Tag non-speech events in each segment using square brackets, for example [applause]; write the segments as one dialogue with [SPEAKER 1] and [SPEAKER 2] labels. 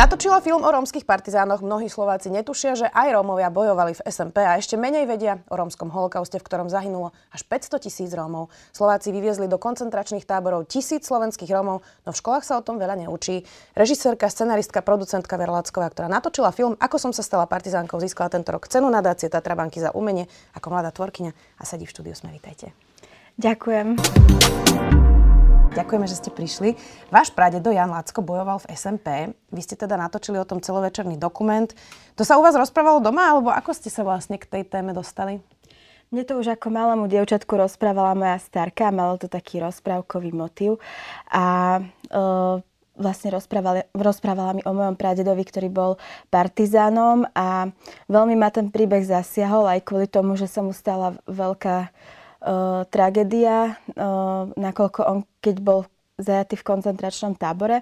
[SPEAKER 1] Natočila film o rómskych partizánoch. Mnohí Slováci netušia, že aj Rómovia bojovali v SMP a ešte menej vedia o rómskom holokauste, v ktorom zahynulo až 500 tisíc Rómov. Slováci vyviezli do koncentračných táborov tisíc slovenských Rómov, no v školách sa o tom veľa neučí. Režisérka, scenaristka, producentka Vera Lacková, ktorá natočila film Ako som sa stala partizánkou, získala tento rok cenu nadácie Tatrabanky za umenie ako mladá tvorkyňa a sedí v štúdiu. Sme, vítajte.
[SPEAKER 2] Ďakujem.
[SPEAKER 1] Ďakujeme, že ste prišli. Váš pradedo Jan Lacko bojoval v SMP. Vy ste teda natočili o tom celovečerný dokument. To sa u vás rozprávalo doma, alebo ako ste sa vlastne k tej téme dostali?
[SPEAKER 2] Mne to už ako malému dievčatku rozprávala moja starka, malo to taký rozprávkový motív. A e, vlastne rozprávala, rozprávala mi o mojom pradedovi, ktorý bol partizánom a veľmi ma ten príbeh zasiahol aj kvôli tomu, že sa mu stala veľká uh, tragédia, uh, nakoľko on, keď bol zajatý v koncentračnom tábore,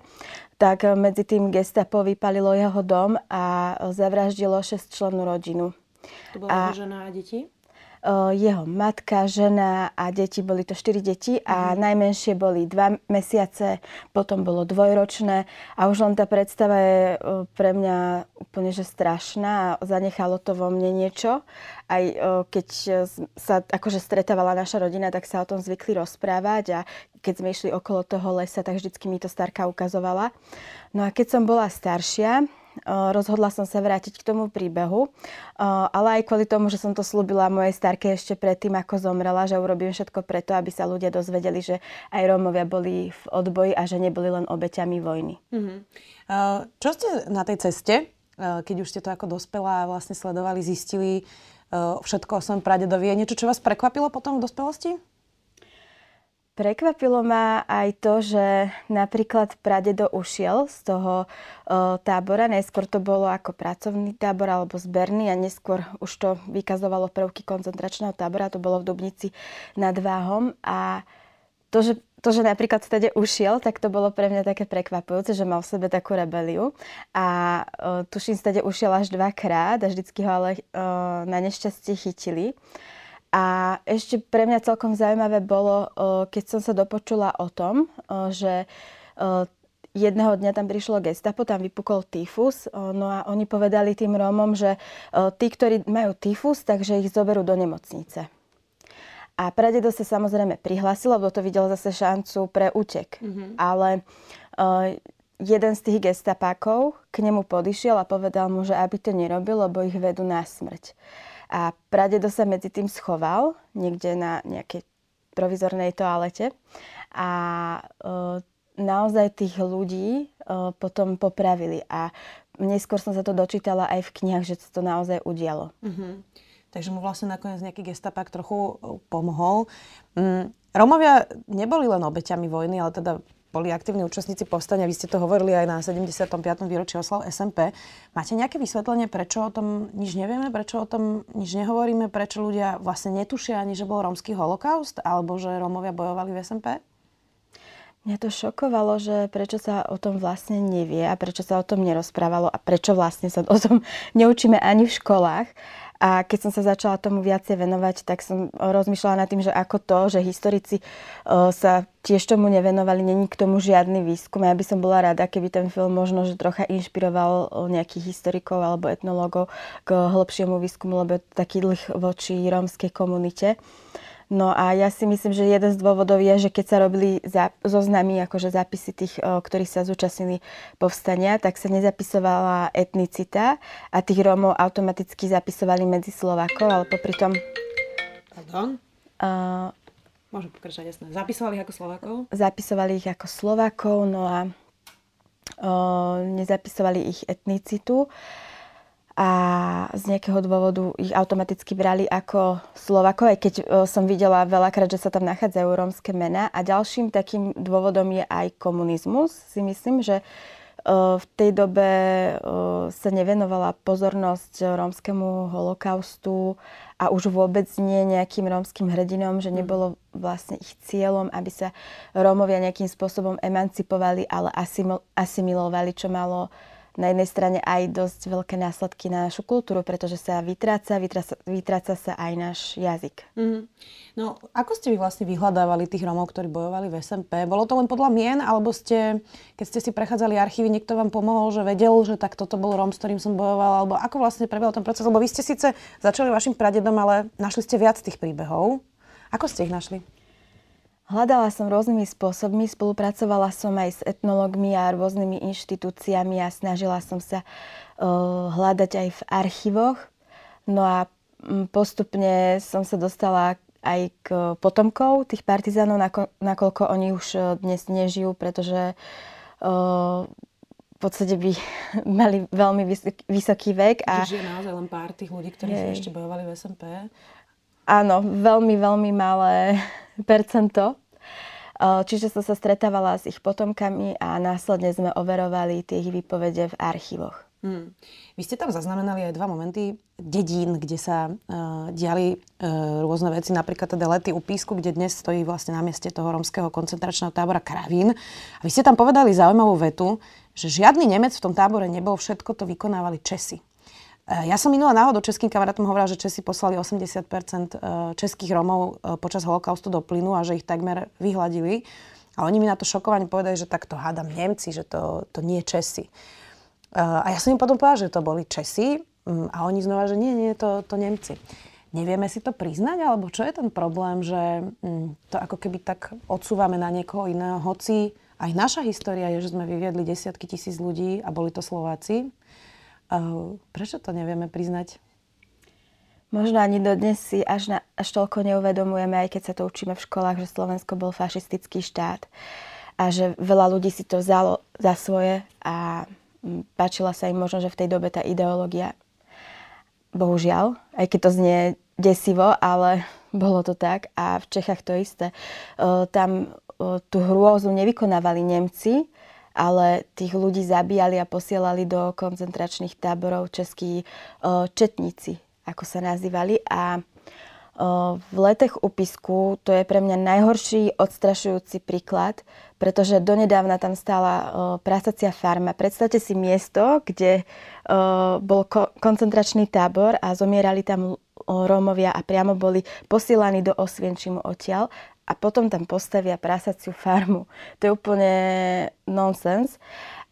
[SPEAKER 2] tak medzi tým gestapo vypalilo jeho dom a zavraždilo 6 členú rodinu.
[SPEAKER 1] To bola a, žena a deti?
[SPEAKER 2] Jeho matka, žena a deti, boli to štyri deti a mm. najmenšie boli dva mesiace, potom bolo dvojročné a už len tá predstava je pre mňa úplne že strašná a zanechalo to vo mne niečo. Aj keď sa akože stretávala naša rodina, tak sa o tom zvykli rozprávať a keď sme išli okolo toho lesa, tak vždycky mi to starka ukazovala. No a keď som bola staršia, rozhodla som sa vrátiť k tomu príbehu, ale aj kvôli tomu, že som to slúbila mojej starke ešte predtým, ako zomrela, že urobím všetko preto, aby sa ľudia dozvedeli, že aj Rómovia boli v odboji a že neboli len obeťami vojny.
[SPEAKER 1] Mm-hmm. Čo ste na tej ceste, keď už ste to ako dospela vlastne sledovali, zistili všetko o svojom pradedovi? Je niečo, čo vás prekvapilo potom v dospelosti?
[SPEAKER 2] Prekvapilo ma aj to, že napríklad pradedo ušiel z toho o, tábora. Neskôr to bolo ako pracovný tábor alebo zberný a neskôr už to vykazovalo prvky koncentračného tábora. To bolo v Dubnici nad Váhom. A to, že, to, že napríklad vtedy ušiel, tak to bolo pre mňa také prekvapujúce, že mal v sebe takú rebeliu. A o, tuším, vtedy ušiel až dvakrát a vždycky ho ale o, na nešťastie chytili. A ešte pre mňa celkom zaujímavé bolo, keď som sa dopočula o tom, že jedného dňa tam prišlo gestapo, tam vypukol tyfus, no a oni povedali tým Rómom, že tí, ktorí majú tyfus, takže ich zoberú do nemocnice. A pradedo sa samozrejme prihlásil, lebo to videl zase šancu pre útek. Mm-hmm. Ale jeden z tých gestapákov k nemu podišiel a povedal mu, že aby to nerobil, lebo ich vedú na smrť. A pradedo sa medzi tým schoval niekde na nejakej provizornej toalete a e, naozaj tých ľudí e, potom popravili a neskôr som sa to dočítala aj v knihách, že sa to naozaj udialo. Mm-hmm.
[SPEAKER 1] Takže mu vlastne nakoniec nejaký gestapák trochu e, pomohol. Mm, Romovia neboli len obeťami vojny, ale teda boli aktívni účastníci povstania. Vy ste to hovorili aj na 75. výročí oslav SMP. Máte nejaké vysvetlenie, prečo o tom nič nevieme, prečo o tom nič nehovoríme, prečo ľudia vlastne netušia ani, že bol rómsky holokaust, alebo že Rómovia bojovali v SMP?
[SPEAKER 2] Mňa to šokovalo, že prečo sa o tom vlastne nevie a prečo sa o tom nerozprávalo a prečo vlastne sa o tom [laughs] neučíme ani v školách. A keď som sa začala tomu viacej venovať, tak som rozmýšľala nad tým, že ako to, že historici sa tiež tomu nevenovali, není k tomu žiadny výskum. Ja by som bola rada, keby ten film možno že trocha inšpiroval nejakých historikov alebo etnológov k hĺbšiemu výskumu, lebo je to taký dlh voči rómskej komunite. No a ja si myslím, že jeden z dôvodov je, že keď sa robili zoznamy, akože zápisy tých, ktorí sa zúčastnili povstania, tak sa nezapisovala etnicita a tých Rómov automaticky zapisovali medzi Slovákov, ale popri tom...
[SPEAKER 1] Pardon? Uh, Môžem pokračovať, jasné. Zapisovali ich ako Slovákov?
[SPEAKER 2] Zapisovali ich ako Slovákov, no a uh, nezapisovali ich etnicitu. Uh, a z nejakého dôvodu ich automaticky brali ako Slovakov, aj keď e, som videla veľakrát, že sa tam nachádzajú rómske mená. A ďalším takým dôvodom je aj komunizmus. Si myslím, že e, v tej dobe e, sa nevenovala pozornosť rómskemu holokaustu a už vôbec nie nejakým rómskym hrdinom, že nebolo vlastne ich cieľom, aby sa Rómovia nejakým spôsobom emancipovali, ale asimilovali, čo malo na jednej strane aj dosť veľké následky na našu kultúru, pretože sa vytráca, vytráca, vytráca sa aj náš jazyk. Mm.
[SPEAKER 1] No, ako ste vy vlastne vyhľadávali tých Romov, ktorí bojovali v SMP? Bolo to len podľa mien, alebo ste, keď ste si prechádzali archívy, niekto vám pomohol, že vedel, že tak toto bol Rom, s ktorým som bojoval, alebo ako vlastne prebehol ten proces? Lebo vy ste síce začali vašim pradedom, ale našli ste viac tých príbehov. Ako ste ich našli?
[SPEAKER 2] Hľadala som rôznymi spôsobmi, spolupracovala som aj s etnológmi a rôznymi inštitúciami a snažila som sa uh, hľadať aj v archívoch. No a um, postupne som sa dostala aj k potomkov tých partizánov, nako, nakoľko oni už uh, dnes nežijú, pretože uh, v podstate by [laughs] mali veľmi vysoký, vysoký vek.
[SPEAKER 1] A... Žije naozaj len pár tých ľudí, ktorí sa ešte bojovali v SMP.
[SPEAKER 2] Áno, veľmi, veľmi malé [laughs] percento. Čiže som sa stretávala s ich potomkami a následne sme overovali tie ich výpovede v archívoch. Hmm.
[SPEAKER 1] Vy ste tam zaznamenali aj dva momenty dedín, kde sa uh, diali uh, rôzne veci, napríklad teda lety u Písku, kde dnes stojí vlastne na mieste toho romského koncentračného tábora Kravín. A vy ste tam povedali zaujímavú vetu, že žiadny Nemec v tom tábore nebol, všetko to vykonávali Česi. Ja som minula náhodou českým kamarátom hovorila, že Česi poslali 80 e, českých Romov e, počas holokaustu do plynu a že ich takmer vyhladili. A oni mi na to šokovane povedali, že tak to hádam Nemci, že to, to nie Česi. A ja som im potom povedala, že to boli Česi mm, a oni znova, že nie, nie, to, to Nemci. Nevieme si to priznať, alebo čo je ten problém, že mm, to ako keby tak odsúvame na niekoho iného, hoci aj naša história je, že sme vyviedli desiatky tisíc ľudí a boli to Slováci. Prečo to nevieme priznať?
[SPEAKER 2] Možno ani dodnes si až, na, až toľko neuvedomujeme, aj keď sa to učíme v školách, že Slovensko bol fašistický štát a že veľa ľudí si to vzalo za svoje a páčila sa im možno, že v tej dobe tá ideológia. Bohužiaľ, aj keď to znie desivo, ale [laughs] bolo to tak a v Čechách to isté. Tam tú hrôzu nevykonávali Nemci, ale tých ľudí zabíjali a posielali do koncentračných táborov českí četníci, ako sa nazývali. A v letech upisku to je pre mňa najhorší odstrašujúci príklad, pretože donedávna tam stála prasacia farma. Predstavte si miesto, kde bol koncentračný tábor a zomierali tam Rómovia a priamo boli posielaní do Osvienčimu odtiaľ a potom tam postavia prasaciu farmu. To je úplne nonsens.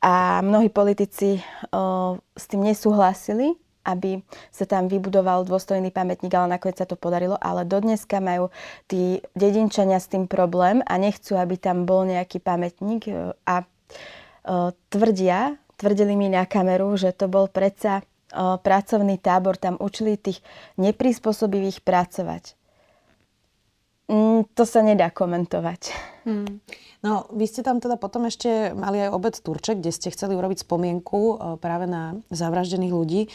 [SPEAKER 2] A mnohí politici o, s tým nesúhlasili, aby sa tam vybudoval dôstojný pamätník, ale nakoniec sa to podarilo. Ale dodneska majú tí dedinčania s tým problém a nechcú, aby tam bol nejaký pamätník a o, tvrdia, tvrdili mi na kameru, že to bol predsa o, pracovný tábor, tam učili tých neprispôsobivých pracovať. Mm, to sa nedá komentovať. Hmm.
[SPEAKER 1] No, vy ste tam teda potom ešte mali aj obec Turček, kde ste chceli urobiť spomienku e, práve na zavraždených ľudí, e,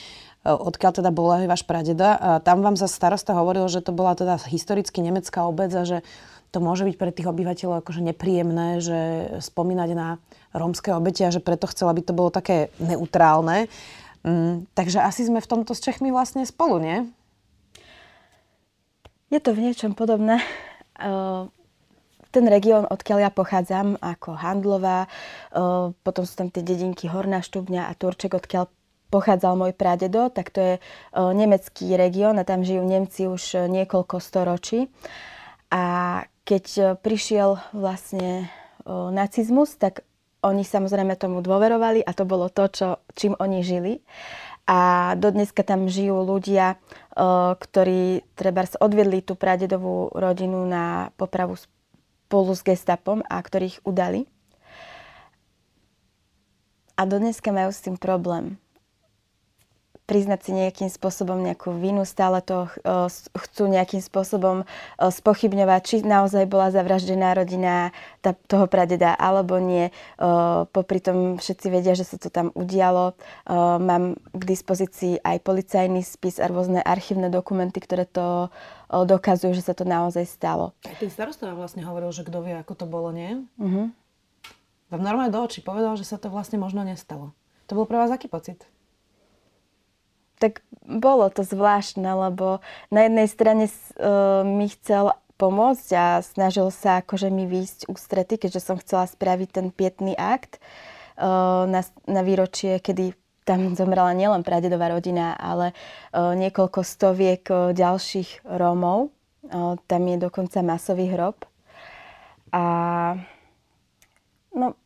[SPEAKER 1] odkiaľ teda bola aj váš pradeda. A tam vám za starosta hovoril, že to bola teda historicky nemecká obec a že to môže byť pre tých obyvateľov akože nepríjemné, že spomínať na rómske obete a že preto chcela, aby to bolo také neutrálne. Mm, takže asi sme v tomto s Čechmi vlastne spolu, nie?
[SPEAKER 2] Je to v niečom podobné. [laughs] Ten región, odkiaľ ja pochádzam, ako Handlová, potom sú tam tie dedinky Horná Štubňa a Turček, odkiaľ pochádzal môj pradedo, tak to je nemecký región a tam žijú Nemci už niekoľko storočí. A keď prišiel vlastne nacizmus, tak oni samozrejme tomu dôverovali a to bolo to, čo, čím oni žili. A dodneska tam žijú ľudia, ktorí treba odviedli tú pradedovú rodinu na popravu spolu s gestapom a ktorých udali. A dodneska majú s tým problém priznať si nejakým spôsobom nejakú vinu, stále to uh, chcú nejakým spôsobom uh, spochybňovať, či naozaj bola zavraždená rodina toho pradeda, alebo nie. Uh, popri tom všetci vedia, že sa to tam udialo. Mám k dispozícii aj policajný spis a rôzne archívne dokumenty, ktoré to dokazujú, že sa to naozaj stalo.
[SPEAKER 1] Aj ten starosta vlastne hovoril, že kto vie, ako to bolo, nie? Uh-huh. Vám normálne do očí povedal, že sa to vlastne možno nestalo. To bol pre vás aký pocit?
[SPEAKER 2] Tak bolo to zvláštne, lebo na jednej strane uh, mi chcel pomôcť a snažil sa akože mi výjsť ústrety, keďže som chcela spraviť ten pietný akt uh, na, na výročie, kedy tam zomrela nielen pradedová rodina, ale niekoľko stoviek ďalších Rómov. Tam je dokonca masový hrob. A no,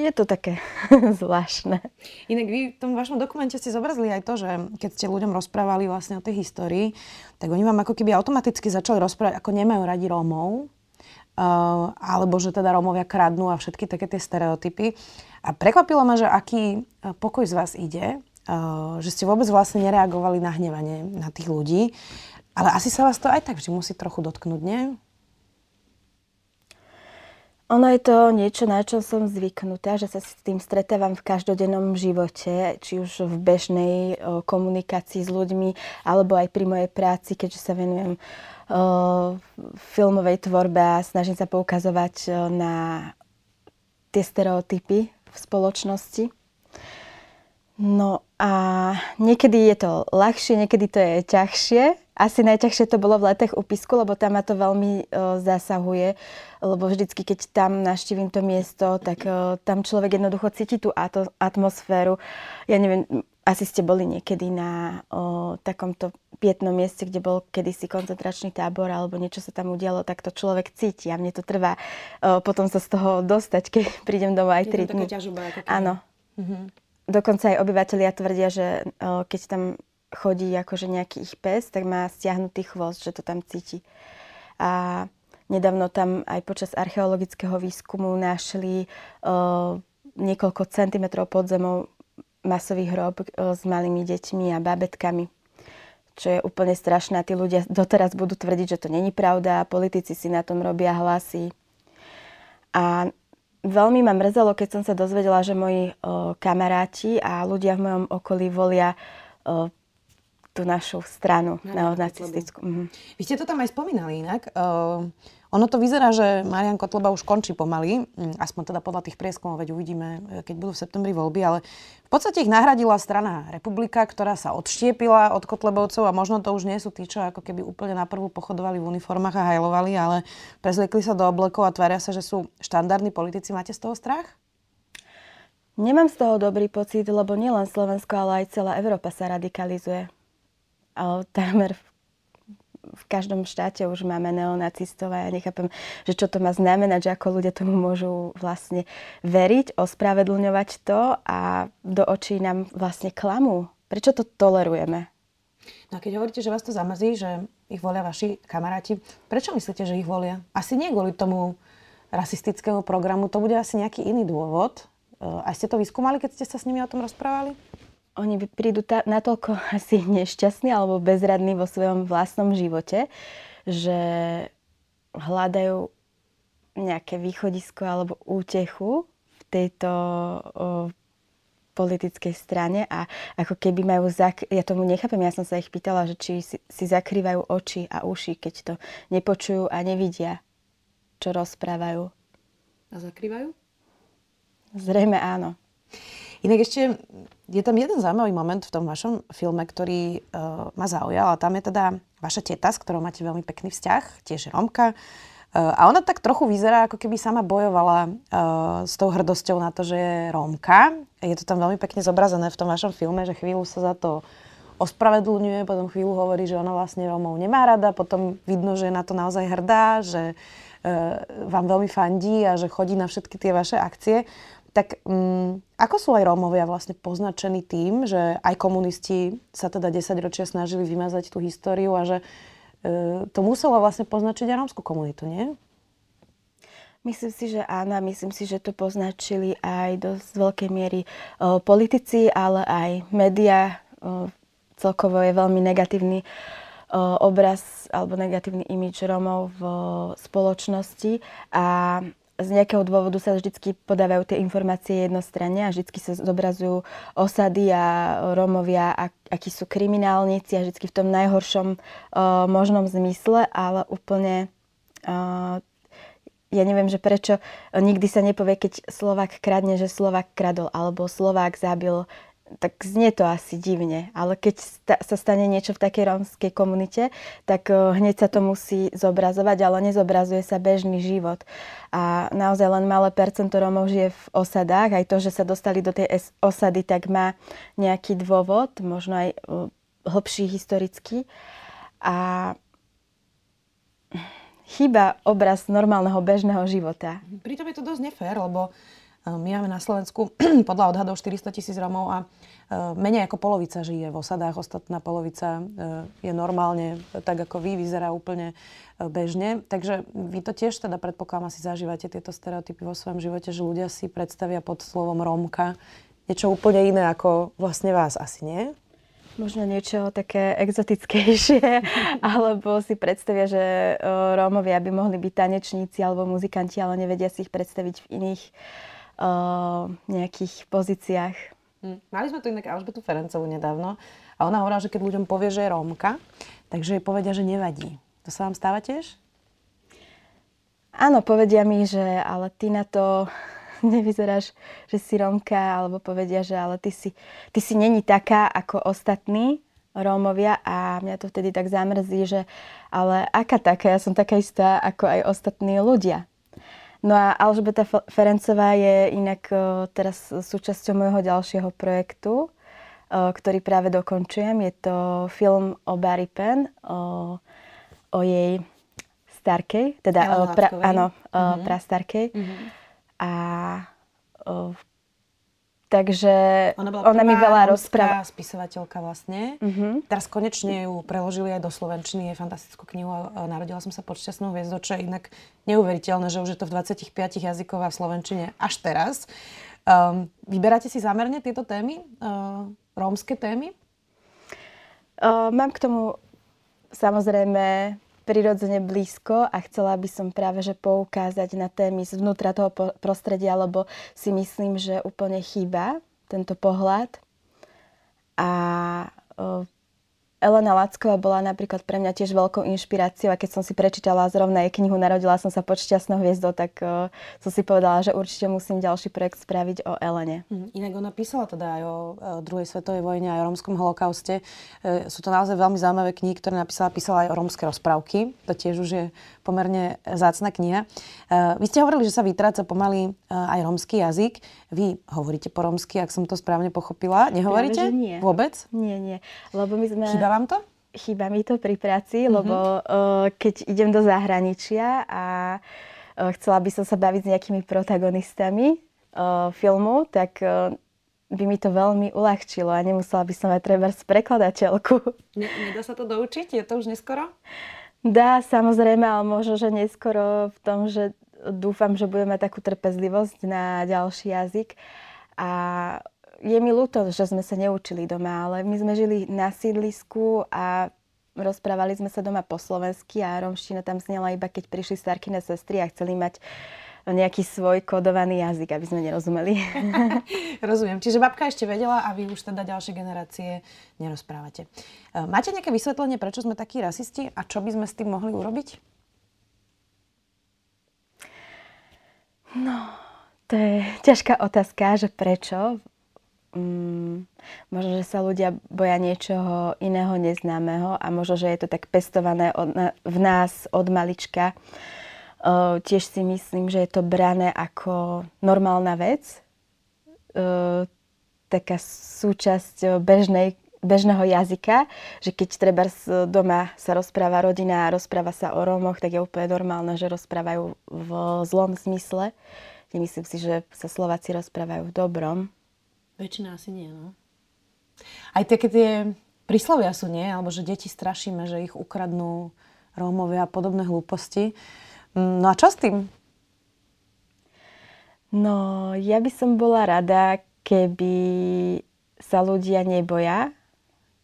[SPEAKER 2] je to také [laughs] zvláštne.
[SPEAKER 1] Inak vy v tom vašom dokumente ste zobrazili aj to, že keď ste ľuďom rozprávali vlastne o tej histórii, tak oni vám ako keby automaticky začali rozprávať, ako nemajú radi Rómov, Uh, alebo že teda Rómovia kradnú a všetky také tie stereotypy. A prekvapilo ma, že aký pokoj z vás ide, uh, že ste vôbec vlastne nereagovali na hnevanie na tých ľudí. Ale asi sa vás to aj tak vždy musí trochu dotknúť, nie?
[SPEAKER 2] Ono je to niečo, na čo som zvyknutá, že sa s tým stretávam v každodennom živote, či už v bežnej komunikácii s ľuďmi, alebo aj pri mojej práci, keďže sa venujem filmovej tvorbe a snažím sa poukazovať na tie stereotypy v spoločnosti. No a niekedy je to ľahšie, niekedy to je ťažšie, asi najťažšie to bolo v letech u Pisku, lebo tam ma to veľmi uh, zasahuje, lebo vždycky, keď tam naštívim to miesto, tak uh, tam človek jednoducho cíti tú ato- atmosféru. Ja neviem, asi ste boli niekedy na uh, takomto pietnom mieste, kde bol kedysi koncentračný tábor alebo niečo sa tam udialo, tak to človek cíti a mne to trvá uh, potom sa z toho dostať, keď [laughs] prídem domov aj tri dny. Áno. Mhm. Dokonca aj obyvateľia tvrdia, že uh, keď tam chodí akože nejaký ich pes, tak má stiahnutý chvost, že to tam cíti. A nedávno tam aj počas archeologického výskumu našli uh, niekoľko centimetrov pod zemou masový hrob uh, s malými deťmi a babetkami čo je úplne strašné. Tí ľudia doteraz budú tvrdiť, že to není pravda, politici si na tom robia hlasy. A veľmi ma mrzelo, keď som sa dozvedela, že moji o, kamaráti a ľudia v mojom okolí volia o, tú našu stranu no, neonacistickú. Mhm.
[SPEAKER 1] Vy ste to tam aj spomínali inak. Uh, ono to vyzerá, že Marian Kotleba už končí pomaly, hm, aspoň teda podľa tých prieskumov, veď uvidíme, e, keď budú v septembri voľby, ale v podstate ich nahradila strana Republika, ktorá sa odštiepila od Kotlebovcov a možno to už nie sú tí, čo ako keby úplne na prvú pochodovali v uniformách a hajlovali, ale prezliekli sa do oblekov a tvária sa, že sú štandardní politici. Máte z toho strach?
[SPEAKER 2] Nemám z toho dobrý pocit, lebo nielen Slovensko, ale aj celá Európa sa radikalizuje takmer v každom štáte už máme neonacistov a ja nechápem, že čo to má znamenať, že ako ľudia tomu môžu vlastne veriť, ospravedlňovať to a do očí nám vlastne klamú. Prečo to tolerujeme?
[SPEAKER 1] No a keď hovoríte, že vás to zamrzí, že ich volia vaši kamaráti, prečo myslíte, že ich volia? Asi nie kvôli tomu rasistickému programu, to bude asi nejaký iný dôvod. E, a ste to vyskúmali, keď ste sa s nimi o tom rozprávali?
[SPEAKER 2] Oni prídu ta, natoľko [laughs] asi nešťastní alebo bezradní vo svojom vlastnom živote, že hľadajú nejaké východisko alebo útechu v tejto o, politickej strane a ako keby majú, zak- ja tomu nechápem, ja som sa ich pýtala, že či si, si zakrývajú oči a uši, keď to nepočujú a nevidia, čo rozprávajú.
[SPEAKER 1] A zakrývajú?
[SPEAKER 2] Zrejme áno.
[SPEAKER 1] Inak ešte je tam jeden zaujímavý moment v tom vašom filme, ktorý uh, ma zaujal. A tam je teda vaša teta, s ktorou máte veľmi pekný vzťah, tiež Romka. Uh, a ona tak trochu vyzerá, ako keby sama bojovala uh, s tou hrdosťou na to, že je Rómka. Je to tam veľmi pekne zobrazené v tom vašom filme, že chvíľu sa za to ospravedlňuje, potom chvíľu hovorí, že ona vlastne Rómov nemá rada, potom vidno, že je na to naozaj hrdá, že vám veľmi fandí a že chodí na všetky tie vaše akcie. Tak um, ako sú aj Rómovia vlastne poznačení tým, že aj komunisti sa teda 10 ročia snažili vymazať tú históriu a že e, to muselo vlastne poznačiť aj rómskú komunitu, nie?
[SPEAKER 2] Myslím si, že áno. Myslím si, že to poznačili aj do veľkej miery o, politici, ale aj média. O, celkovo je veľmi negatívny o, obraz alebo negatívny imič Rómov v spoločnosti. A z nejakého dôvodu sa vždy podávajú tie informácie jednostranne a vždy sa zobrazujú osady a Rómovia, akí sú kriminálnici a vždy v tom najhoršom uh, možnom zmysle, ale úplne uh, ja neviem, že prečo nikdy sa nepovie, keď Slovák kradne, že Slovák kradol, alebo Slovák zabil tak znie to asi divne, ale keď sa stane niečo v takej rómskej komunite, tak hneď sa to musí zobrazovať, ale nezobrazuje sa bežný život. A naozaj len malé percento Rómov žije v osadách, aj to, že sa dostali do tej osady, tak má nejaký dôvod, možno aj hlbší historický. A chýba obraz normálneho bežného života.
[SPEAKER 1] Pritom je to dosť nefér, lebo my máme na Slovensku [clears throat] podľa odhadov 400 tisíc Romov a eh, menej ako polovica žije v osadách, ostatná polovica eh, je normálne, tak ako vy, vyzerá úplne bežne. Takže vy to tiež teda predpokladám asi zažívate tieto stereotypy vo svojom živote, že ľudia si predstavia pod slovom Rómka niečo úplne iné ako vlastne vás asi, nie?
[SPEAKER 2] Možno niečo také exotickejšie, [laughs] alebo si predstavia, že Rómovia by mohli byť tanečníci alebo muzikanti, ale nevedia si ich predstaviť v iných nejakých pozíciách.
[SPEAKER 1] Hm. Mali sme tu inak Alžbetu Ferencovú nedávno a ona hovorila, že keď ľuďom povie, že je Rómka, takže jej povedia, že nevadí. To sa vám stáva tiež?
[SPEAKER 2] Áno, povedia mi, že ale ty na to [laughs] nevyzeráš, že si Rómka, alebo povedia, že ale ty si, ty si není taká ako ostatní Rómovia a mňa to vtedy tak zamrzí, že ale aká taká, ja som taká istá ako aj ostatní ľudia. No a Alžbeta Ferencová je inak e, teraz súčasťou môjho ďalšieho projektu, e, ktorý práve dokončujem. Je to film o Barry Penn, o, o jej starkej, teda o, pra, áno, mm-hmm. prastarkej. Mm-hmm. A o, Takže
[SPEAKER 1] ona, bola ona mi veľa rozpráva. spisovateľka vlastne. Uh-huh. Teraz konečne ju preložili aj do Slovenčiny. Je fantastickú knihu. Narodila som sa pod šťastnou hviezdou, čo je inak neuveriteľné, že už je to v 25 jazykoch a v Slovenčine až teraz. Um, vyberáte si zámerne tieto témy? Uh, rómske témy?
[SPEAKER 2] Uh, mám k tomu samozrejme prirodzene blízko a chcela by som práve že poukázať na témy zvnútra toho prostredia, lebo si myslím, že úplne chýba tento pohľad. A Elena Lacková bola napríklad pre mňa tiež veľkou inšpiráciou a keď som si prečítala zrovna jej knihu Narodila som sa pod šťastnou hviezdou, tak uh, som si povedala, že určite musím ďalší projekt spraviť o Elene.
[SPEAKER 1] Mm, inak ona písala teda aj o, o druhej svetovej vojne, aj o romskom holokauste. E, sú to naozaj veľmi zaujímavé knihy, ktoré napísala. Písala aj o romské rozprávky. To tiež už je pomerne zácna kniha. E, vy ste hovorili, že sa vytráca pomaly e, aj romský jazyk. Vy hovoríte po romsky, ak som to správne pochopila. Nehovoríte?
[SPEAKER 2] Práve, nie.
[SPEAKER 1] Vôbec?
[SPEAKER 2] Nie, nie. Lebo my sme...
[SPEAKER 1] Chýba vám to?
[SPEAKER 2] Chýba mi to pri práci, mm-hmm. lebo uh, keď idem do zahraničia a uh, chcela by som sa baviť s nejakými protagonistami uh, filmu, tak uh, by mi to veľmi uľahčilo a nemusela by som aj treba prekladateľku.
[SPEAKER 1] Nedá sa to doučiť? Je to už neskoro?
[SPEAKER 2] Dá, samozrejme, ale možno, že neskoro v tom, že dúfam, že budeme takú trpezlivosť na ďalší jazyk. A je mi ľúto, že sme sa neučili doma, ale my sme žili na sídlisku a rozprávali sme sa doma po slovensky a romština tam znela iba keď prišli starkine sestry a chceli mať nejaký svoj kodovaný jazyk, aby sme nerozumeli. [laughs]
[SPEAKER 1] Rozumiem. Čiže babka ešte vedela a vy už teda ďalšie generácie nerozprávate. E, máte nejaké vysvetlenie, prečo sme takí rasisti a čo by sme s tým mohli urobiť?
[SPEAKER 2] No, to je ťažká otázka, že prečo mm, možno, že sa ľudia boja niečoho iného neznámeho a možno, že je to tak pestované od, v nás od malička. Uh, tiež si myslím, že je to brané ako normálna vec, uh, taká súčasť bežnej, bežného jazyka, že keď treba doma sa rozpráva rodina a rozpráva sa o Rómoch, tak je úplne normálne, že rozprávajú v zlom zmysle. Nemyslím si, že sa Slováci rozprávajú v dobrom.
[SPEAKER 1] Väčšina asi nie, no. Aj také tie príslovia sú, nie? Alebo že deti strašíme, že ich ukradnú Rómovia a podobné hlúposti. Mm, no a čo s tým?
[SPEAKER 2] No, ja by som bola rada, keby sa ľudia neboja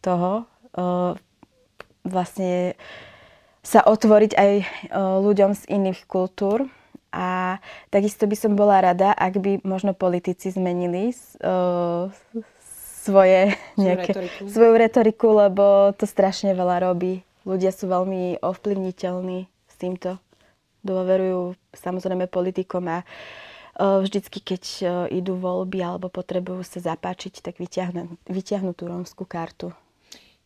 [SPEAKER 2] toho, uh, vlastne sa otvoriť aj uh, ľuďom z iných kultúr, a takisto by som bola rada, ak by možno politici zmenili uh, svoje nejaké, retoriku. svoju retoriku, lebo to strašne veľa robí. Ľudia sú veľmi ovplyvniteľní s týmto. Dôverujú samozrejme politikom a vždycky, keď idú voľby alebo potrebujú sa zapáčiť, tak vyťahnú, vyťahnú tú rómskú kartu.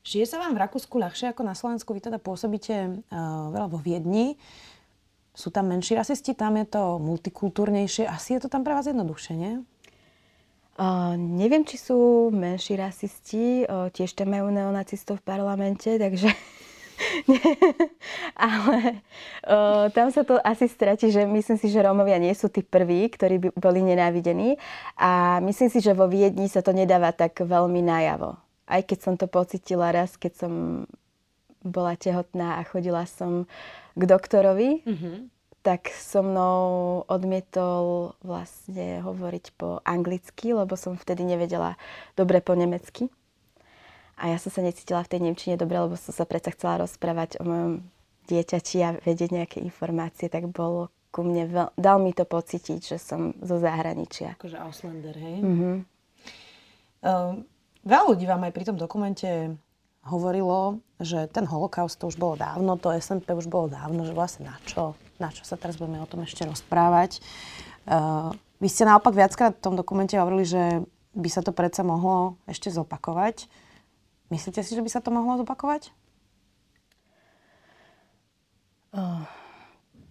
[SPEAKER 1] Žije sa vám v Rakúsku ľahšie ako na Slovensku? Vy teda pôsobíte uh, veľa vo Viedni. Sú tam menší rasisti, tam je to multikultúrnejšie. Asi je to tam pre vás jednoduchšie, nie?
[SPEAKER 2] Uh, neviem, či sú menší rasisti. Uh, tiež tam majú neonacistov v parlamente, takže [laughs] Ale o, tam sa to asi stratí, že myslím si, že Rómovia nie sú tí prví, ktorí by boli nenávidení. A myslím si, že vo Viedni sa to nedáva tak veľmi najavo. Aj keď som to pocitila raz, keď som bola tehotná a chodila som k doktorovi, mm-hmm. tak so mnou odmietol vlastne hovoriť po anglicky, lebo som vtedy nevedela dobre po nemecky. A ja som sa necítila v tej Nemčine dobre, lebo som sa predsa chcela rozprávať o mojom dieťači a vedieť nejaké informácie, tak bolo ku mne, veľ... dal mi to pocítiť, že som zo zahraničia.
[SPEAKER 1] Akože Auslander, hej? Mm-hmm. Uh, veľa ľudí vám aj pri tom dokumente hovorilo, že ten holokaust to už bolo dávno, to SMP už bolo dávno, že vlastne na čo, na čo sa teraz budeme o tom ešte rozprávať. Uh, vy ste naopak viackrát v tom dokumente hovorili, že by sa to predsa mohlo ešte zopakovať. Myslíte si, že by sa to mohlo zopakovať?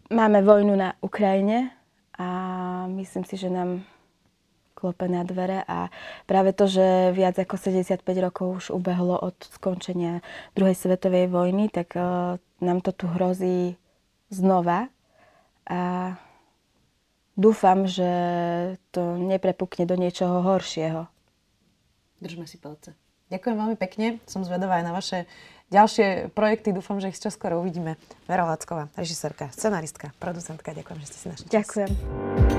[SPEAKER 2] Máme vojnu na Ukrajine a myslím si, že nám klope na dvere a práve to, že viac ako 75 rokov už ubehlo od skončenia druhej svetovej vojny, tak nám to tu hrozí znova a dúfam, že to neprepukne do niečoho horšieho.
[SPEAKER 1] Držme si palce. Ďakujem veľmi pekne. Som zvedavá aj na vaše ďalšie projekty. Dúfam, že ich čoskoro uvidíme. Vera Lacková, režisérka, scenaristka, producentka. Ďakujem, že ste si našli čas.
[SPEAKER 2] Ďakujem.